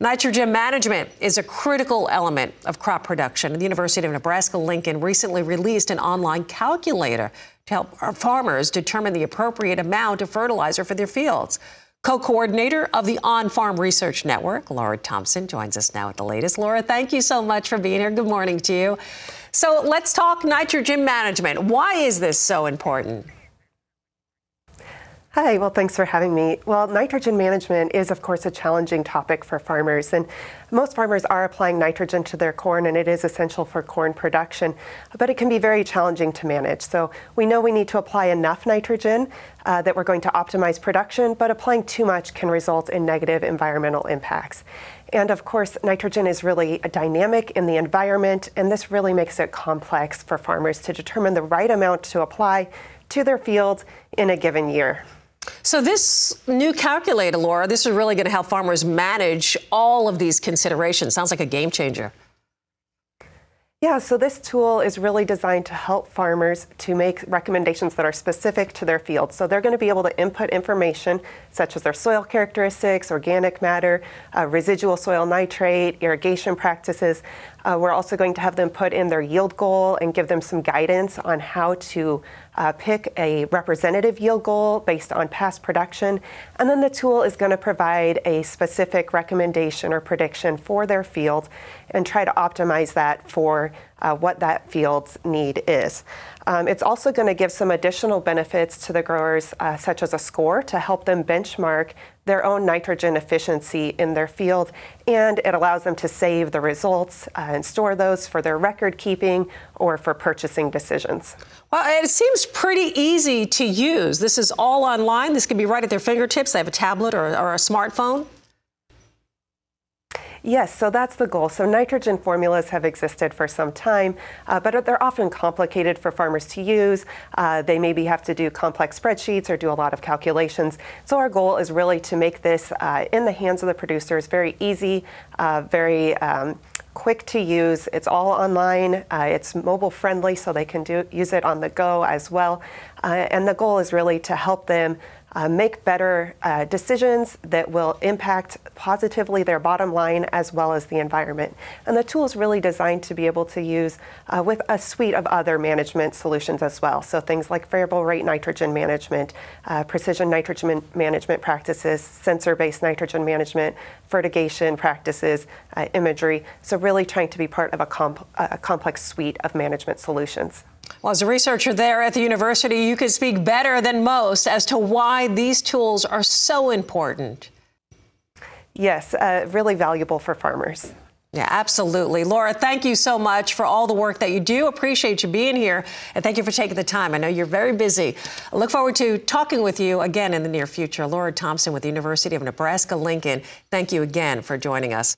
Nitrogen management is a critical element of crop production. The University of Nebraska Lincoln recently released an online calculator to help farmers determine the appropriate amount of fertilizer for their fields. Co coordinator of the On Farm Research Network, Laura Thompson, joins us now with the latest. Laura, thank you so much for being here. Good morning to you. So let's talk nitrogen management. Why is this so important? Hi, well, thanks for having me. Well, nitrogen management is, of course, a challenging topic for farmers, and most farmers are applying nitrogen to their corn, and it is essential for corn production, but it can be very challenging to manage. So we know we need to apply enough nitrogen uh, that we're going to optimize production, but applying too much can result in negative environmental impacts. And of course, nitrogen is really a dynamic in the environment, and this really makes it complex for farmers to determine the right amount to apply to their fields in a given year. So this new calculator, Laura, this is really going to help farmers manage all of these considerations. Sounds like a game changer. Yeah, so this tool is really designed to help farmers to make recommendations that are specific to their field. So they're going to be able to input information such as their soil characteristics, organic matter, uh, residual soil nitrate, irrigation practices. Uh, we're also going to have them put in their yield goal and give them some guidance on how to uh, pick a representative yield goal based on past production. And then the tool is going to provide a specific recommendation or prediction for their field and try to optimize that for uh, what that field's need is. Um, it's also going to give some additional benefits to the growers, uh, such as a score to help them benchmark their own nitrogen efficiency in their field, and it allows them to save the results uh, and store those for their record keeping or for purchasing decisions. Well, it seems pretty easy to use. This is all online. This can be right at their fingertips. They have a tablet or, or a smartphone. Yes, so that's the goal. So nitrogen formulas have existed for some time, uh, but they're often complicated for farmers to use. Uh, they maybe have to do complex spreadsheets or do a lot of calculations. So our goal is really to make this uh, in the hands of the producers very easy, uh, very um, quick to use. It's all online. Uh, it's mobile friendly, so they can do use it on the go as well. Uh, and the goal is really to help them uh, make better uh, decisions that will impact positively their bottom line as well as the environment. And the tool is really designed to be able to use uh, with a suite of other management solutions as well. So things like variable rate nitrogen management, uh, precision nitrogen management practices, sensor based nitrogen management, fertigation practices, uh, imagery. So, really trying to be part of a, comp- a complex suite of management solutions. Well, as a researcher there at the university, you can speak better than most as to why these tools are so important. Yes, uh, really valuable for farmers. Yeah, absolutely. Laura, thank you so much for all the work that you do. Appreciate you being here, and thank you for taking the time. I know you're very busy. I look forward to talking with you again in the near future. Laura Thompson with the University of Nebraska Lincoln, thank you again for joining us.